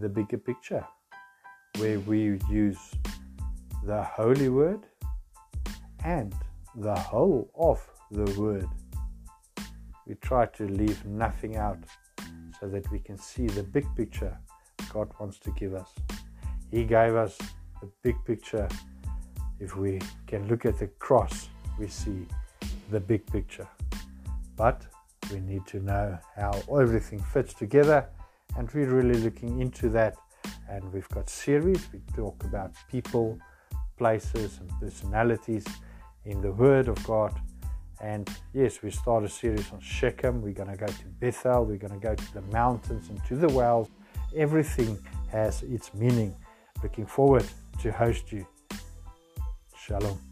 the bigger picture where we use the Holy Word and the whole of the Word. We try to leave nothing out so that we can see the big picture God wants to give us. He gave us the big picture. If we can look at the cross, we see the big picture. But we need to know how everything fits together, and we're really looking into that. And we've got series, we talk about people, places, and personalities in the Word of God. And yes, we start a series on Shechem. We're going to go to Bethel. We're going to go to the mountains and to the wells. Everything has its meaning. Looking forward to host you. Shalom.